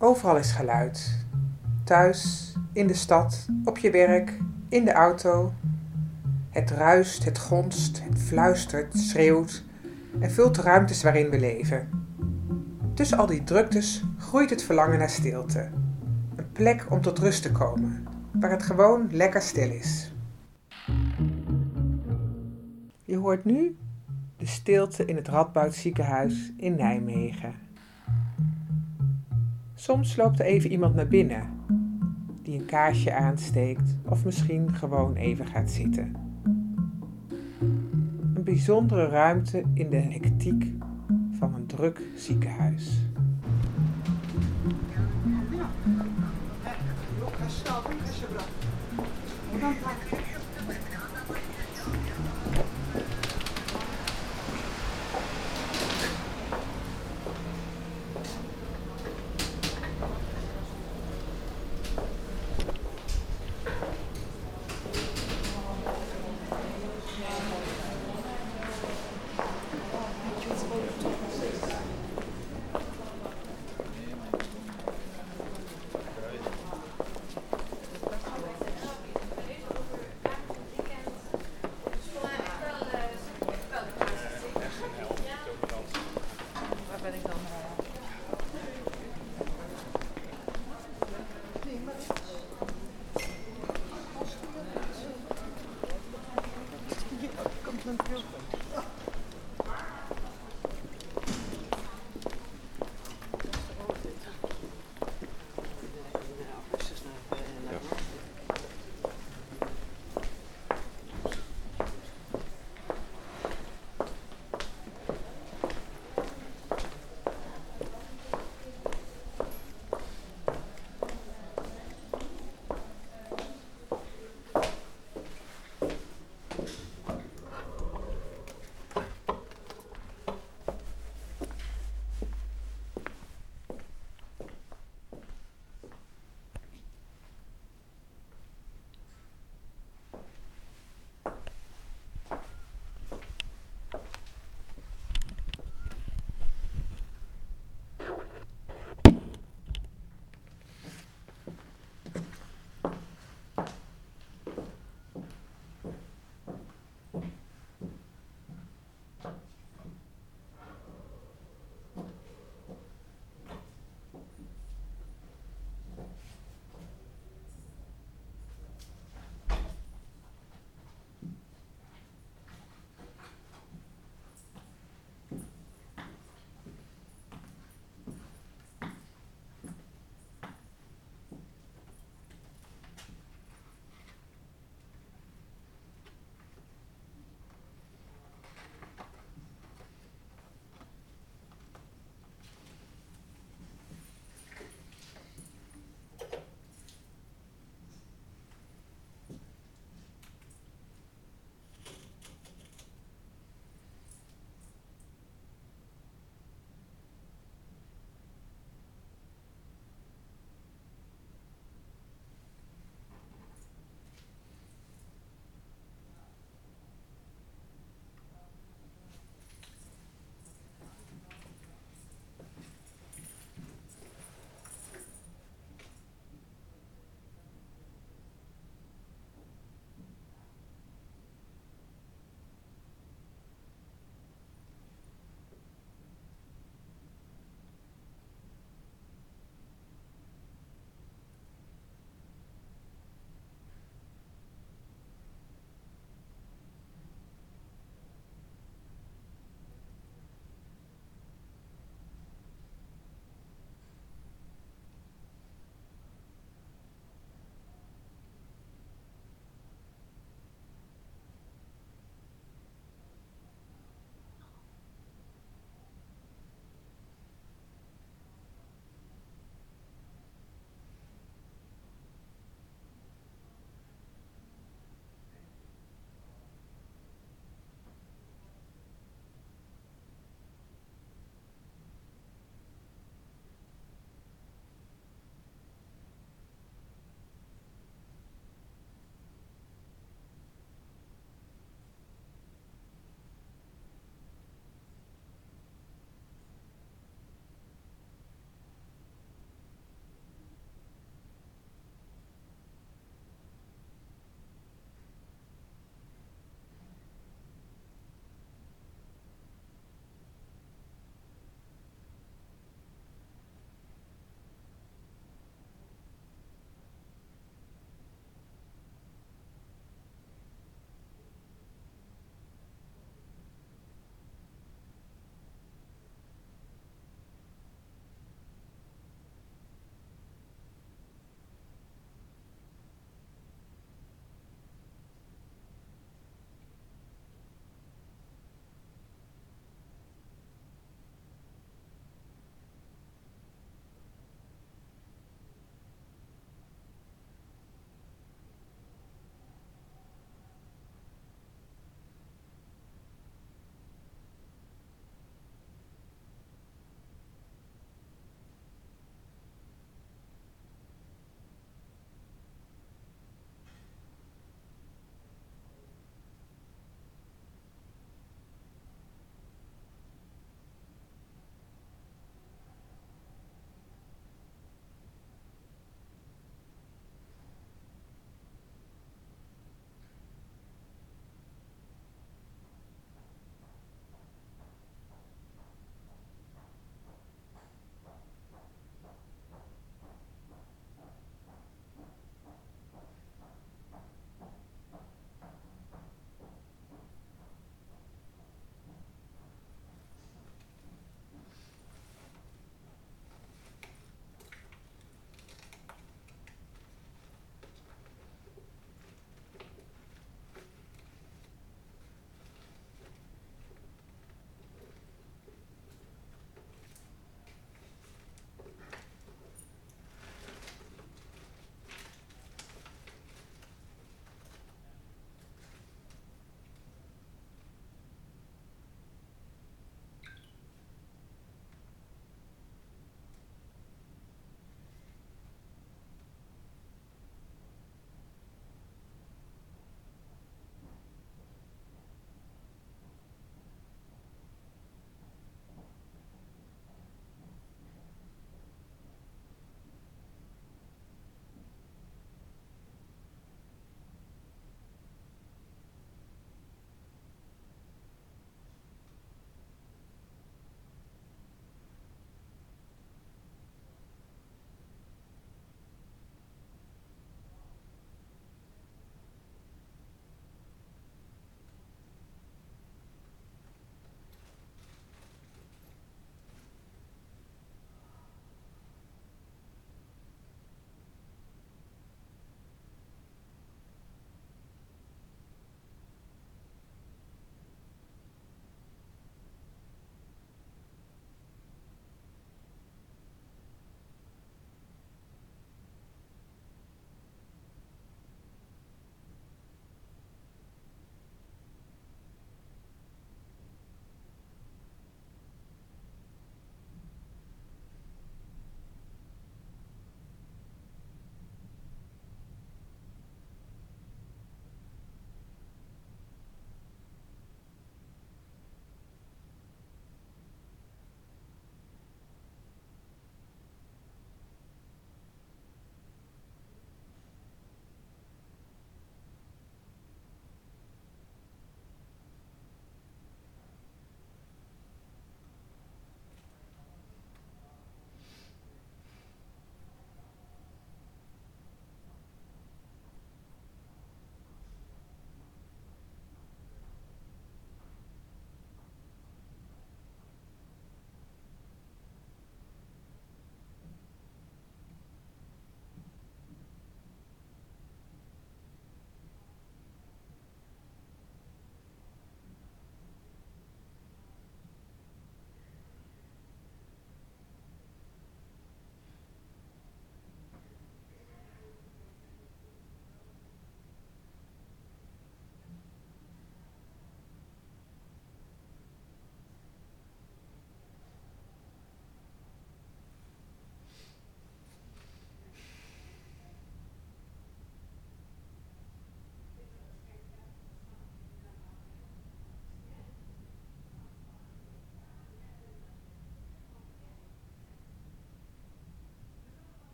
Overal is geluid. Thuis, in de stad, op je werk, in de auto. Het ruist, het gonst, het fluistert, schreeuwt en vult de ruimtes waarin we leven. Tussen al die druktes groeit het verlangen naar stilte. Een plek om tot rust te komen, waar het gewoon lekker stil is. Je hoort nu de stilte in het Radboud ziekenhuis in Nijmegen. Soms loopt er even iemand naar binnen die een kaarsje aansteekt of misschien gewoon even gaat zitten. Een bijzondere ruimte in de hectiek van een druk ziekenhuis.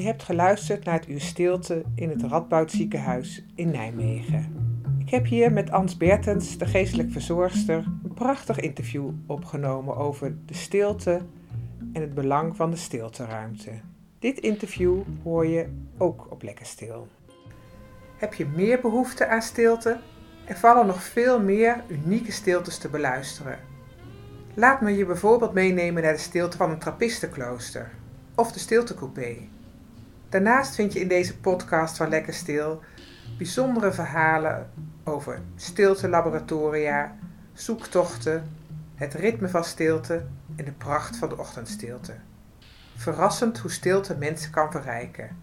Je hebt geluisterd naar het uur stilte in het Radboud ziekenhuis in Nijmegen. Ik heb hier met Ans Bertens, de geestelijk verzorgster, een prachtig interview opgenomen over de stilte en het belang van de stilteruimte. Dit interview hoor je ook op Lekker Stil. Heb je meer behoefte aan stilte? Er vallen nog veel meer unieke stiltes te beluisteren. Laat me je bijvoorbeeld meenemen naar de stilte van een trappistenklooster of de stiltecoupé. Daarnaast vind je in deze podcast van Lekker Stil bijzondere verhalen over stiltelaboratoria, zoektochten, het ritme van stilte en de pracht van de ochtendstilte. Verrassend hoe stilte mensen kan verrijken.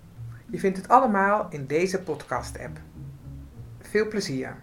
Je vindt het allemaal in deze podcast-app. Veel plezier!